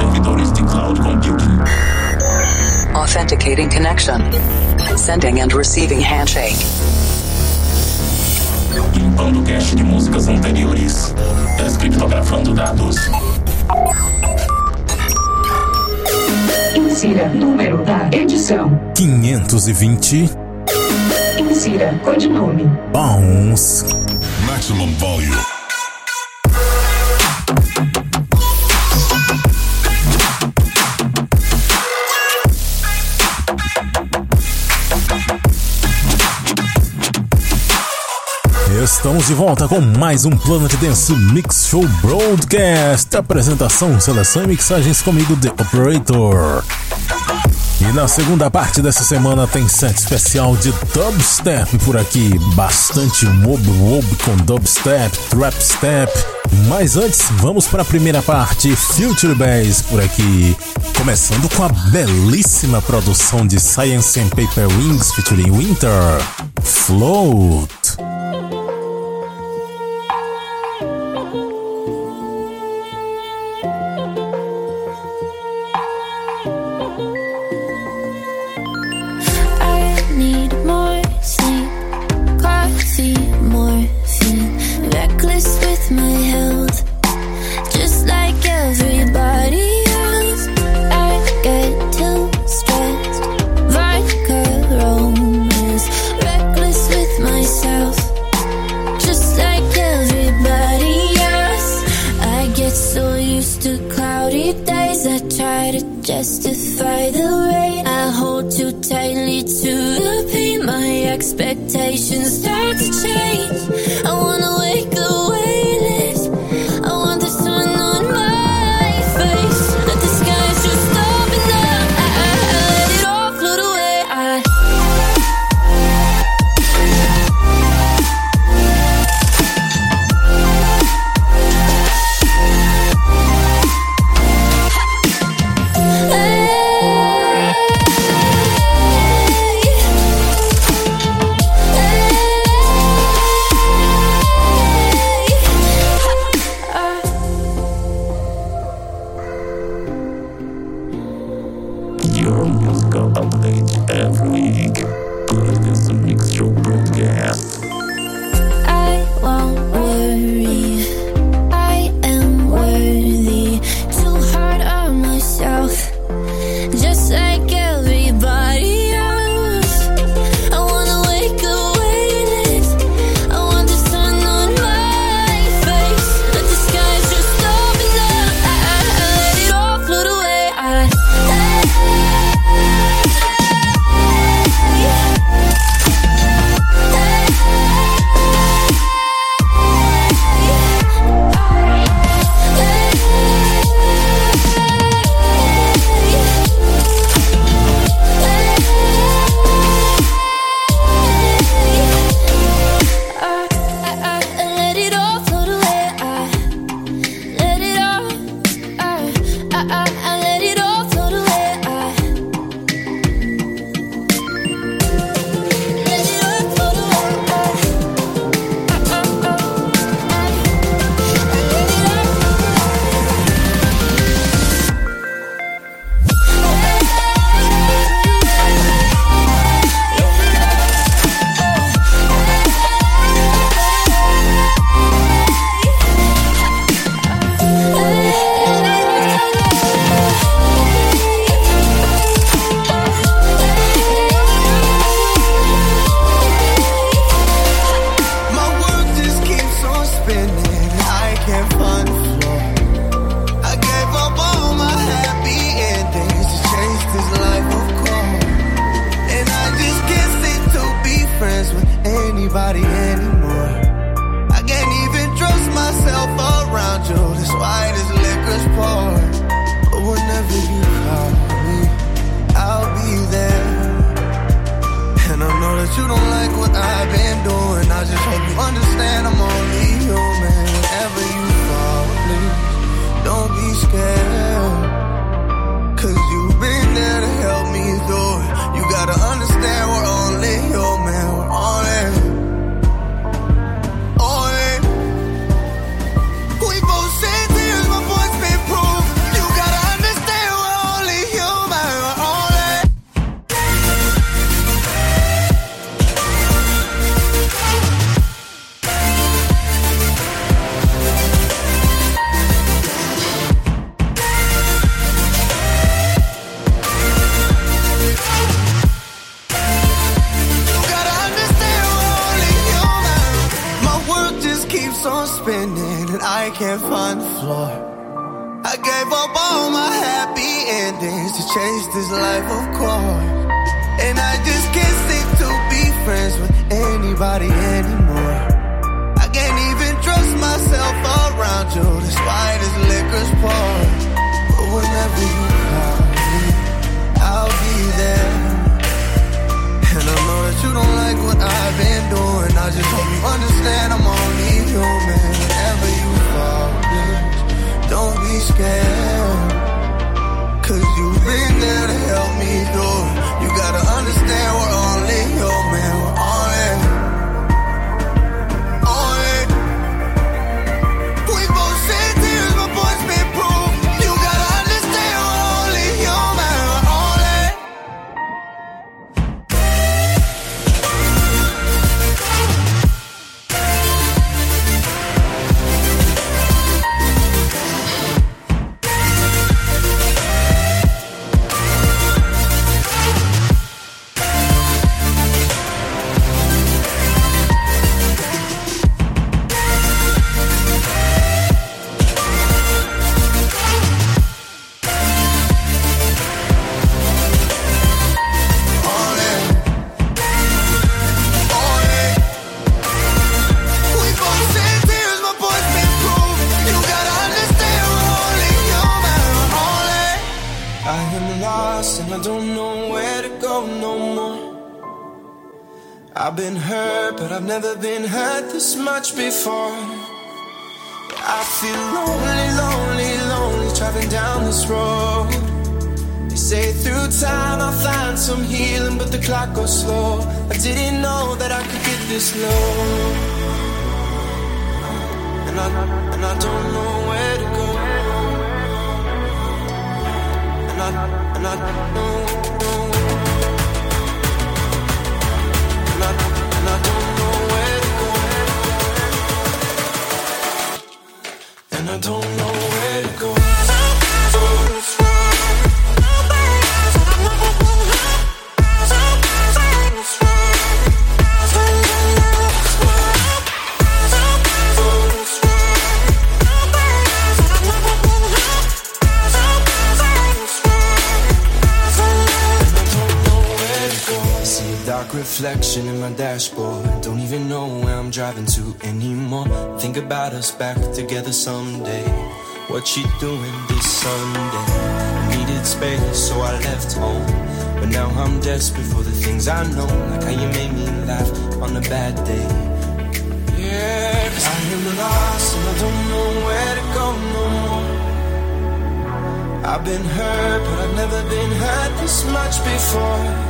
servidores de cloud computing. Authenticating connection. Sending and receiving handshake. Limpando cache de músicas anteriores. Descriptografando dados. Insira número da edição. 520 Insira codinome. Bounce. Maximum volume. Estamos de volta com mais um Planet Dance Mix Show Broadcast. Apresentação, seleção e mixagens comigo, The Operator. E na segunda parte dessa semana tem set especial de dubstep por aqui. Bastante wob wob com dubstep, trapstep. Mas antes, vamos para a primeira parte, Future Bass por aqui. Começando com a belíssima produção de Science and Paper Wings featuring Winter. Float. Justify the rain. I hold too tightly to the pain. My expectations start to change. I wanna anybody anymore. I can't even trust myself around you, despite this liquor's pour. But whenever you call me, I'll be there. And I know that you don't like what I've been doing. I just hope you understand I'm only human. Whenever you fall, bitch, don't be scared. Cause you've been there don't know where to go. And I, and I reflection in my dashboard. Don't even know where I'm driving to anymore. Think about us back together someday. What you doing this Sunday? I needed space, so I left home. But now I'm desperate for the things I know. Like how you made me laugh on a bad day. Yeah, I am lost and I don't know where to go no more. I've been hurt, but I've never been hurt this much before.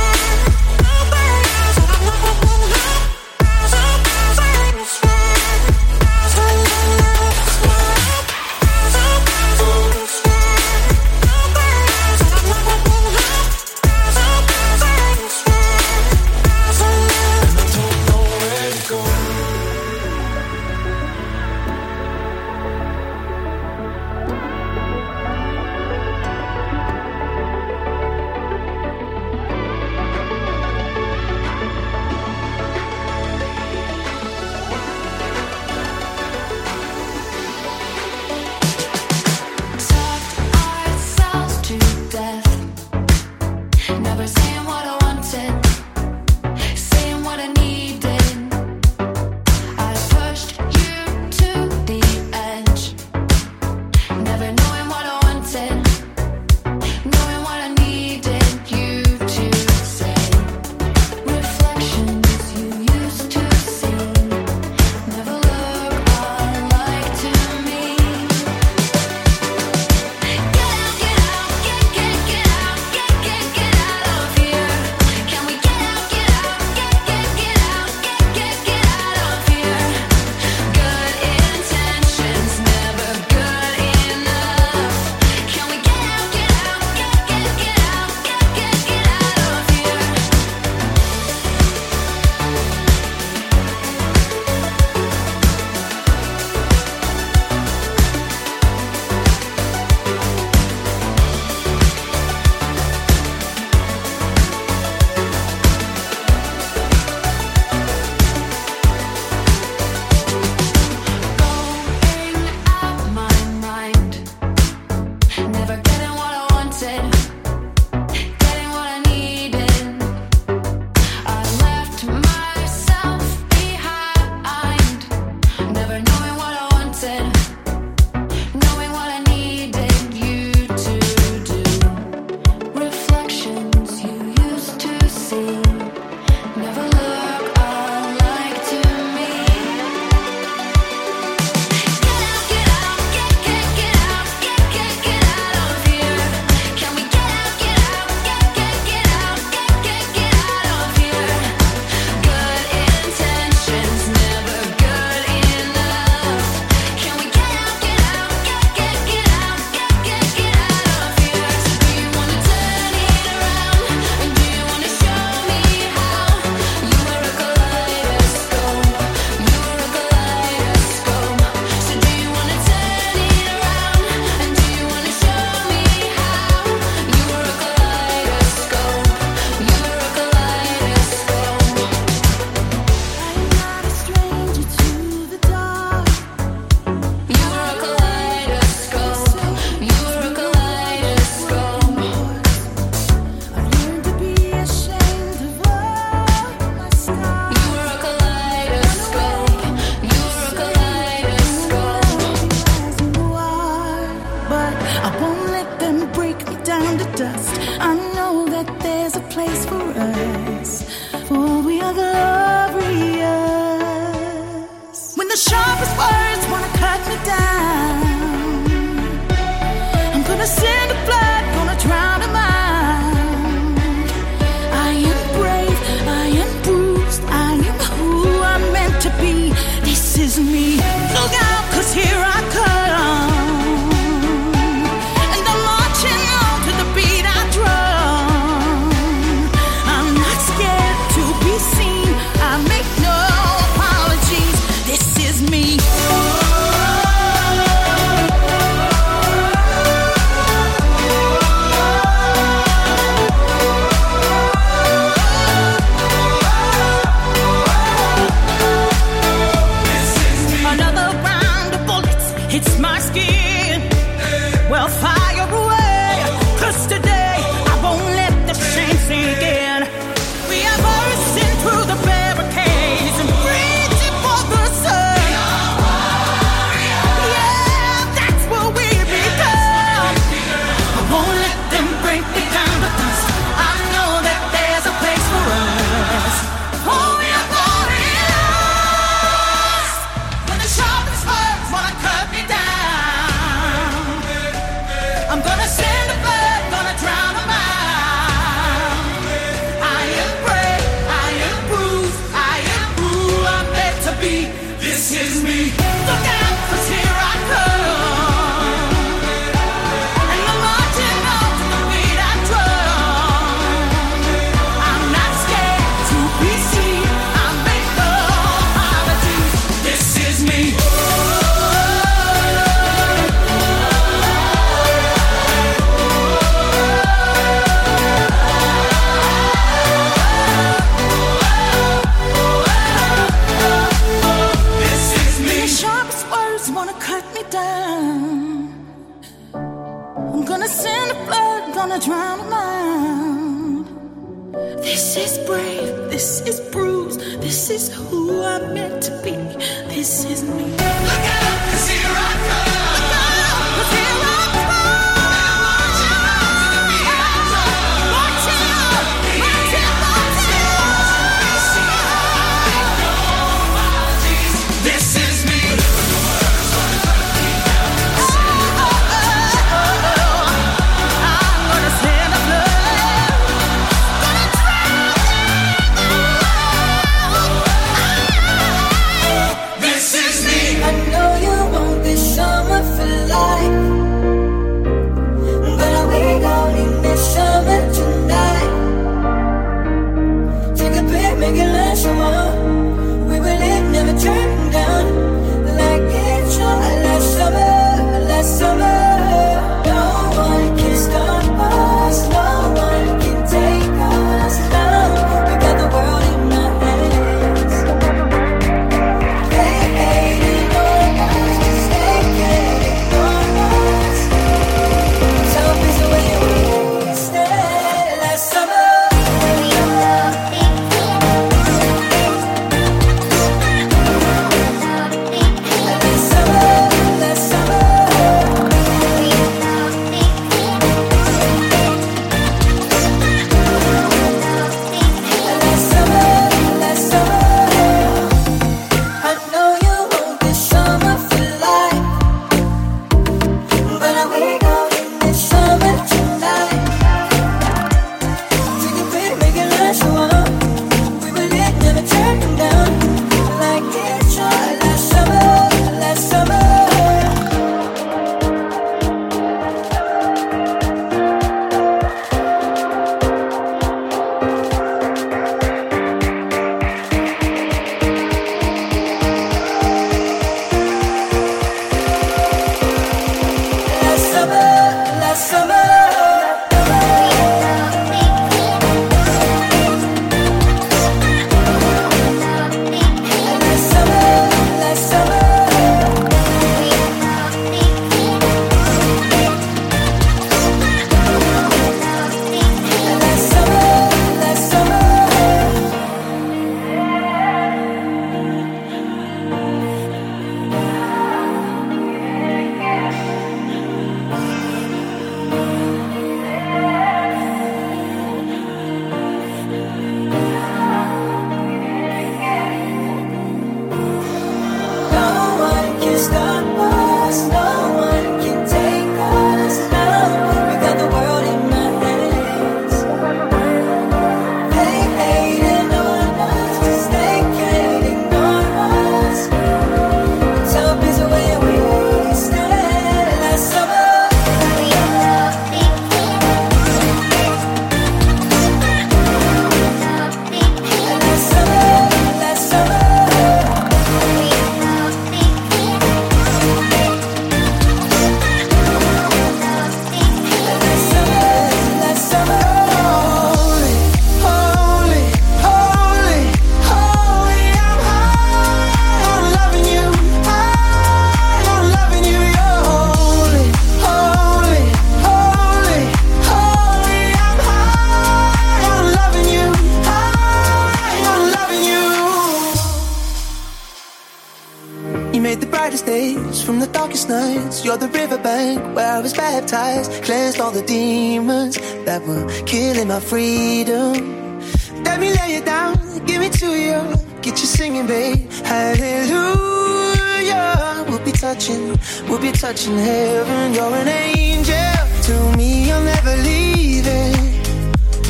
We'll be touching heaven. You're an angel to me. You'll never leave it.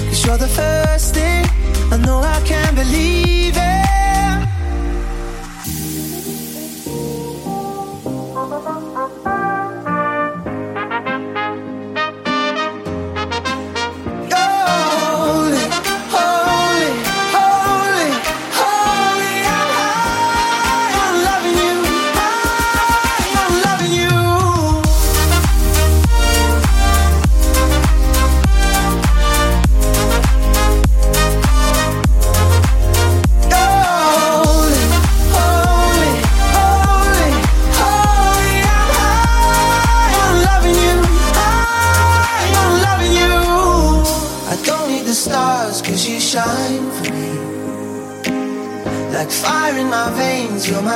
Cause you're the first thing I know I can believe it.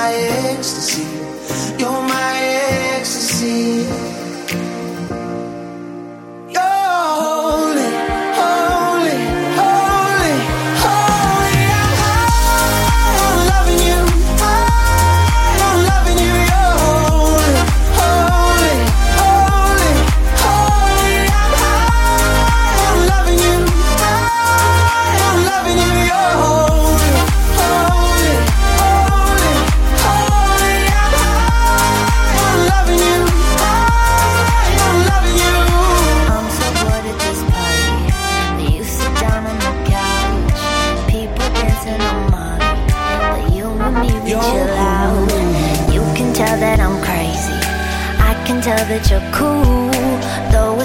caer.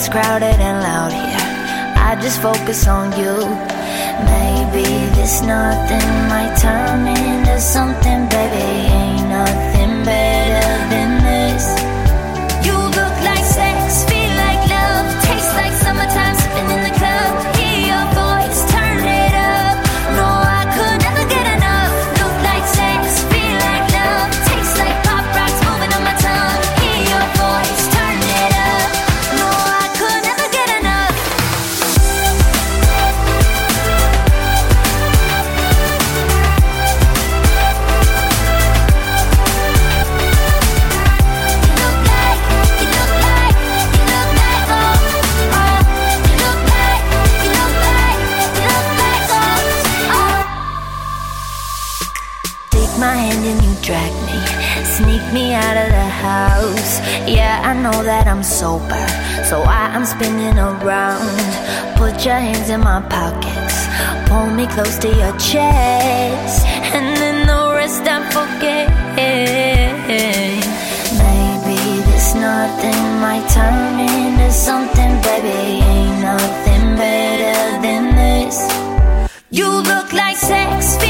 it's crowded and loud here. I just focus on you. Maybe this nothing might turn into something better. sober, so I am spinning around. Put your hands in my pockets, pull me close to your chest, and then the rest I forget. Maybe this nothing, might turn into something, baby. Ain't nothing better than this. You look like sex.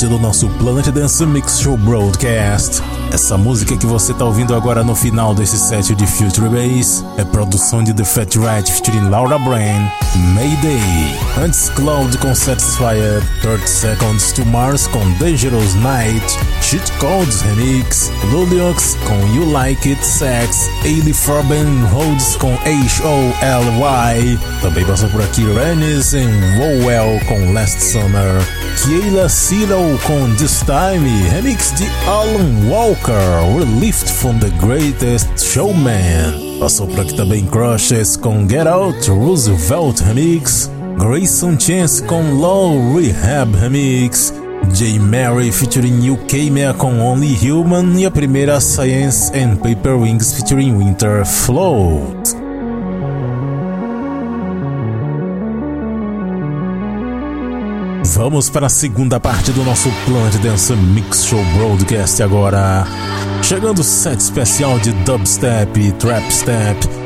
Parte do nosso Planet Dance Mix Show Broadcast. Essa música que você tá ouvindo agora no final desse set de Future Bass é produção de The Fat Rat featuring Laura Brand, Mayday. Antes Cloud com Satisfier, 30 Seconds to Mars com Dangerous Night, Cheat Codes Remix, Luliox com You Like It Sex, Ailey Farben Rhodes com H-O-L-Y. Também passou por aqui Rennes e Wowell com Last Summer. Keila Ciro com This Time, remix de Alan Walker, Relieved from the Greatest Showman. Passou por aqui também Crushes com Get Out, Roosevelt Remix, Grayson Chance com Low Rehab Remix, J. Mary featuring UK Mea com Only Human e a primeira Science and Paper Wings featuring Winter Float. Vamos para a segunda parte do nosso Planet Dance Mix Show Broadcast agora. Chegando o set especial de dubstep e trapstep.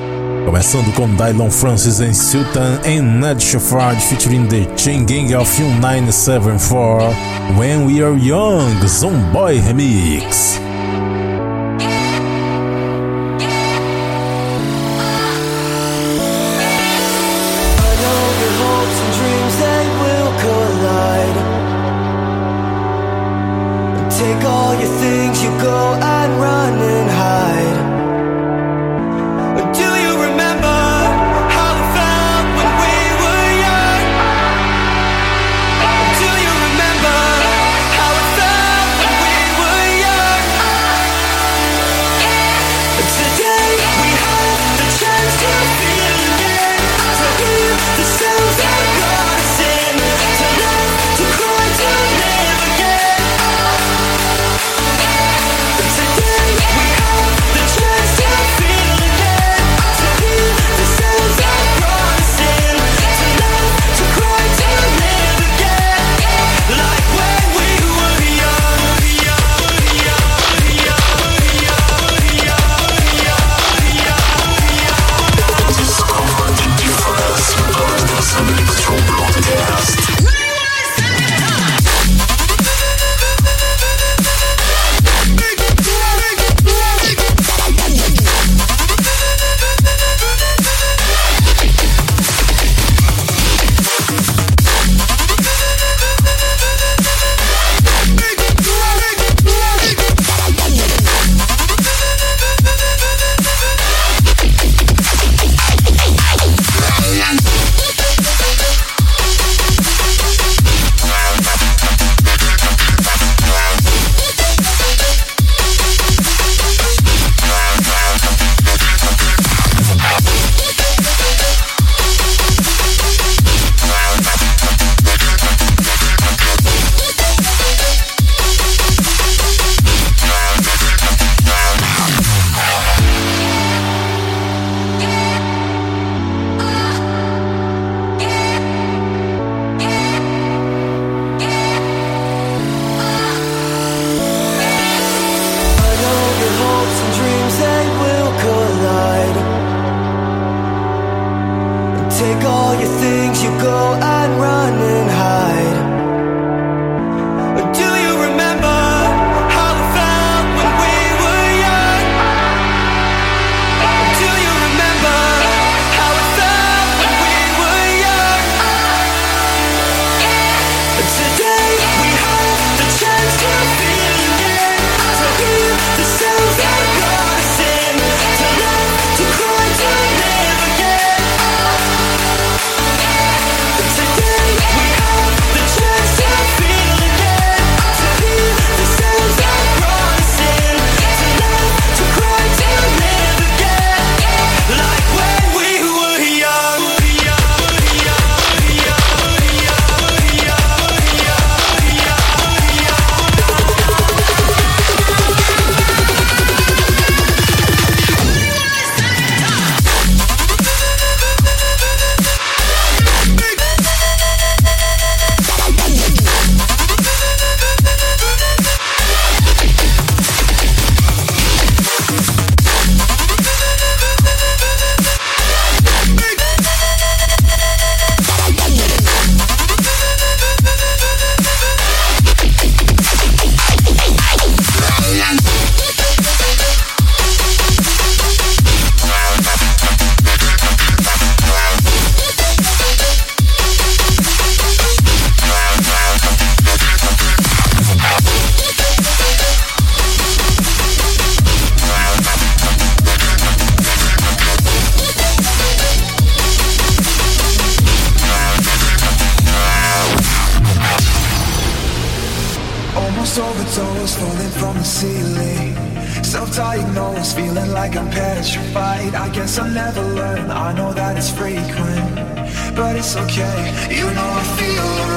Começando com Dylon Francis em Sultan e Ned Shepard featuring The Chain Gang of 1974 When We Are Young Zomboy Remix. You know I feel alright.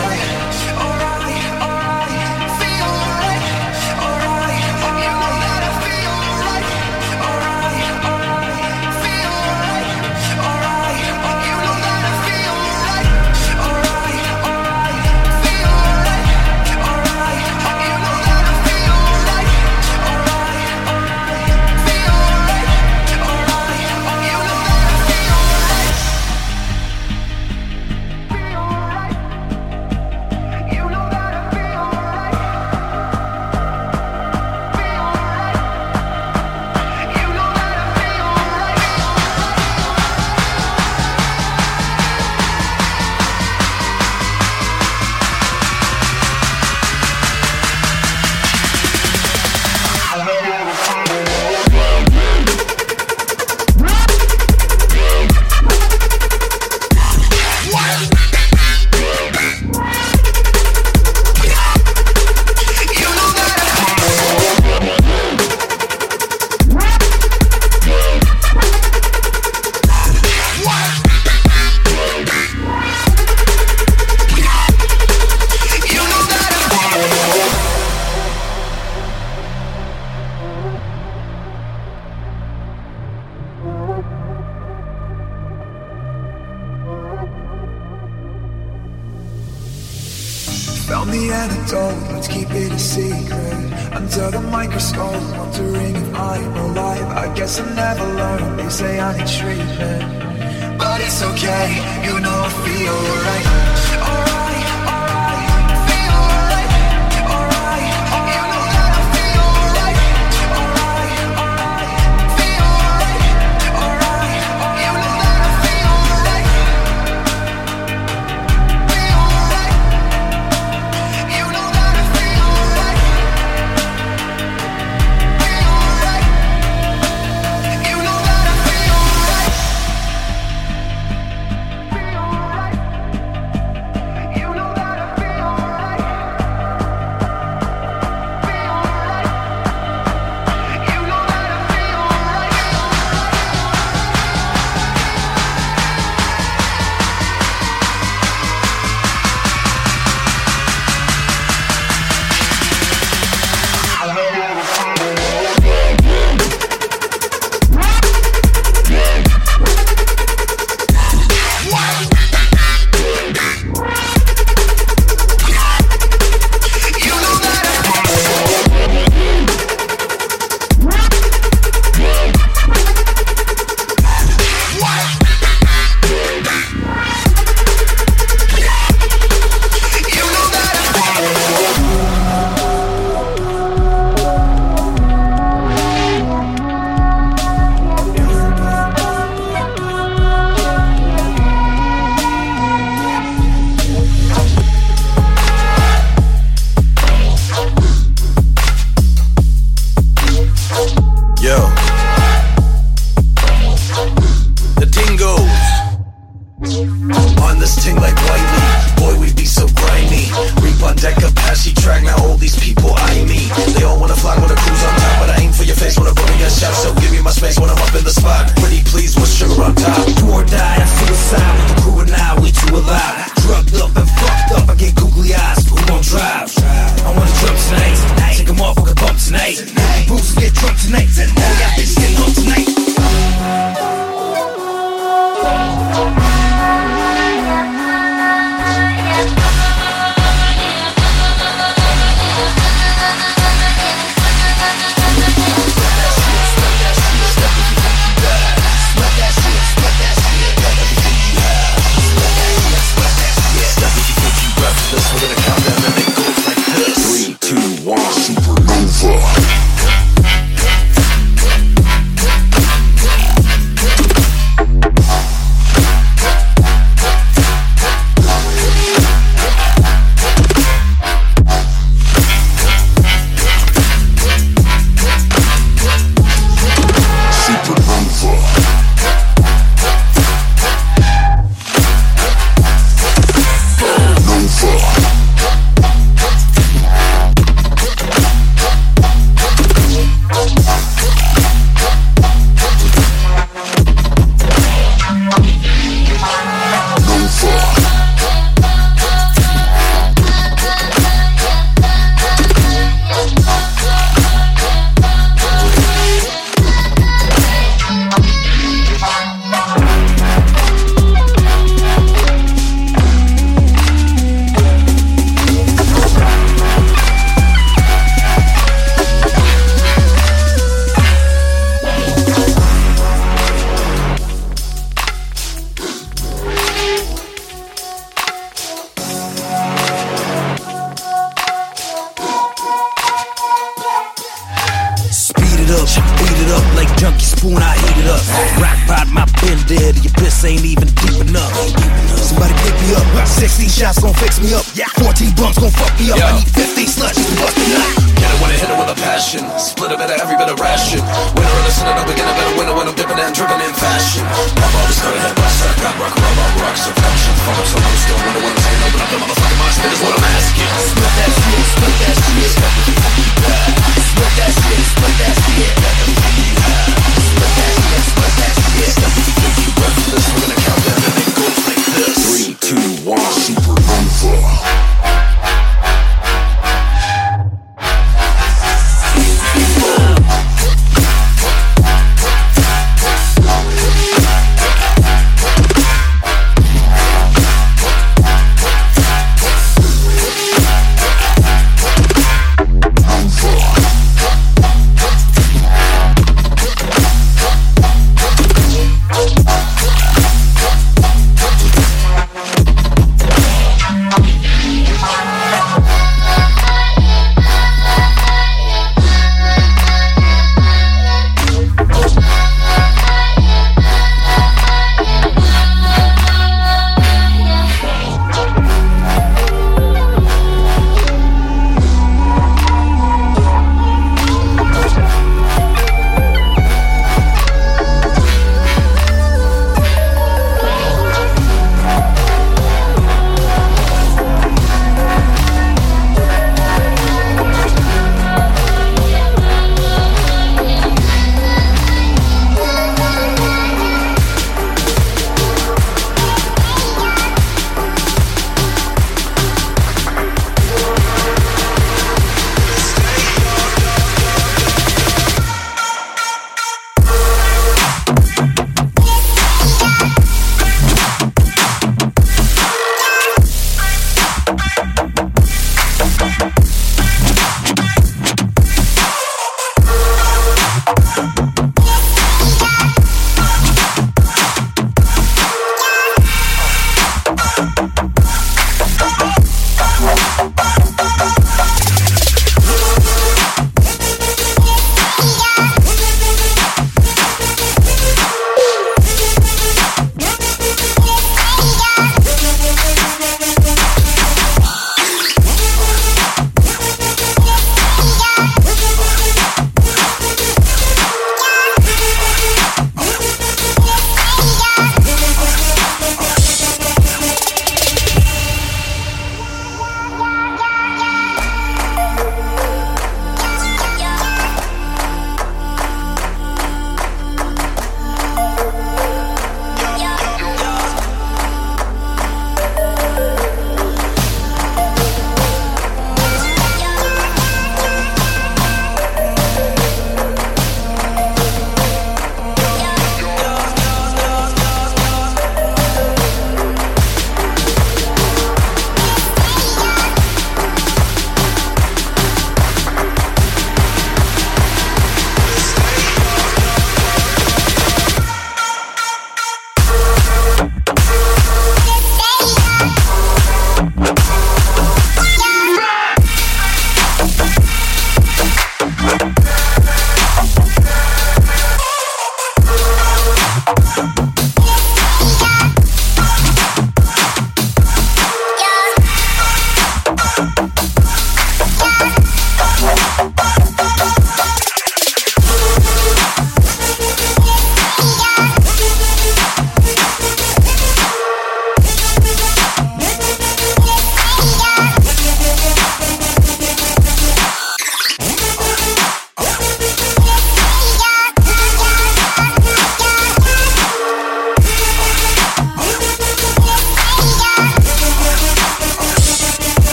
It up, beat it up like junkie spoon, I heat it up. Rock pot, my pen dead, your piss ain't even deep enough. Somebody pick me up, 16 shots gon' fix me up. 14 bumps gon' fuck me up. I need 15 sluts to bust me up. When I hit it with a passion. Split a bit of every bit of ration. Winner in the center, no beginner, better winner when I'm dipping and dripping in fashion. Pop all the started that bust, I got rock, rock, rock, rock, so fashion. Fuck up, so I'm still wonder what I'm saying. Open up the motherfucking mind, spit is what I'm asking. Split that shit, split that shit. Split that shit, split that shit. Yeah.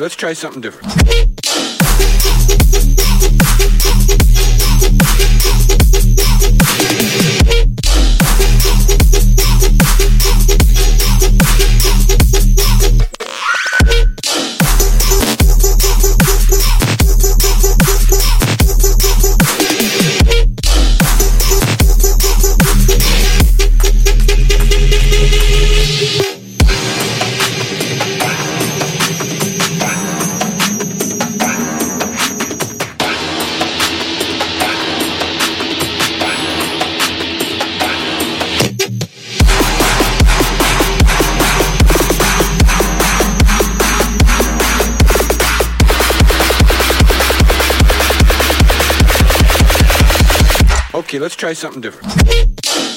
Let's try something different. Okay, let's try something different.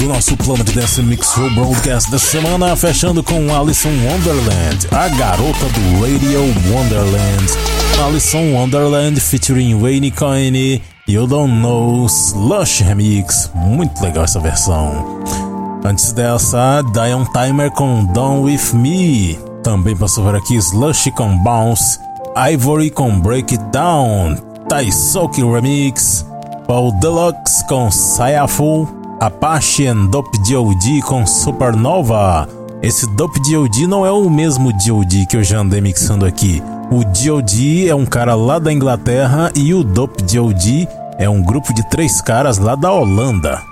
Do nosso plano de Dance Mix Show Broadcast da semana, fechando com Alison Wonderland, a garota do Radio Wonderland. Alison Wonderland featuring Wayne Coyne, You Don't Know, Slush Remix. Muito legal essa versão. Antes dessa, Dion Timer com Down With Me. Também passou por aqui Slush com Bounce, Ivory com Break It Down, Taisoki Remix, Paul Deluxe com Sayaful, Apache and Dope D.O.D. com Supernova. Esse Dope D.O.D. não é o mesmo D.O.D. que eu já andei mixando aqui. O D.O.D. é um cara lá da Inglaterra e o Dope D.O.D. é um grupo de três caras lá da Holanda.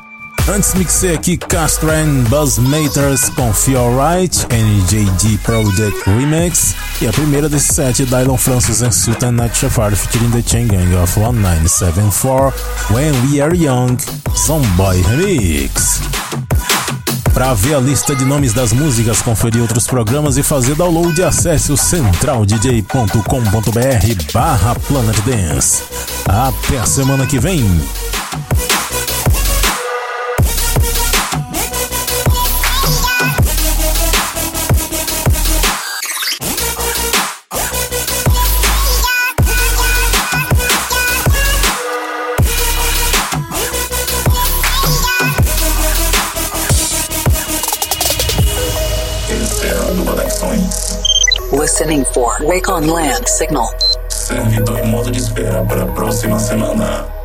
Antes mixei aqui Castro and Buzz Maters com Feel Right, NJD Project Remix. E a primeira desse set, Dylan Francis and Sultan Night Shafar featuring the Chain Gang of 1974, When We Are Young, Zomboy Remix. Para ver a lista de nomes das músicas, conferir outros programas e fazer download, acesse o centraldj.com.br barra Planet Dance. Até a semana que vem! Listening for Wake on Land signal. Servidor em modo de espera para a próxima semana.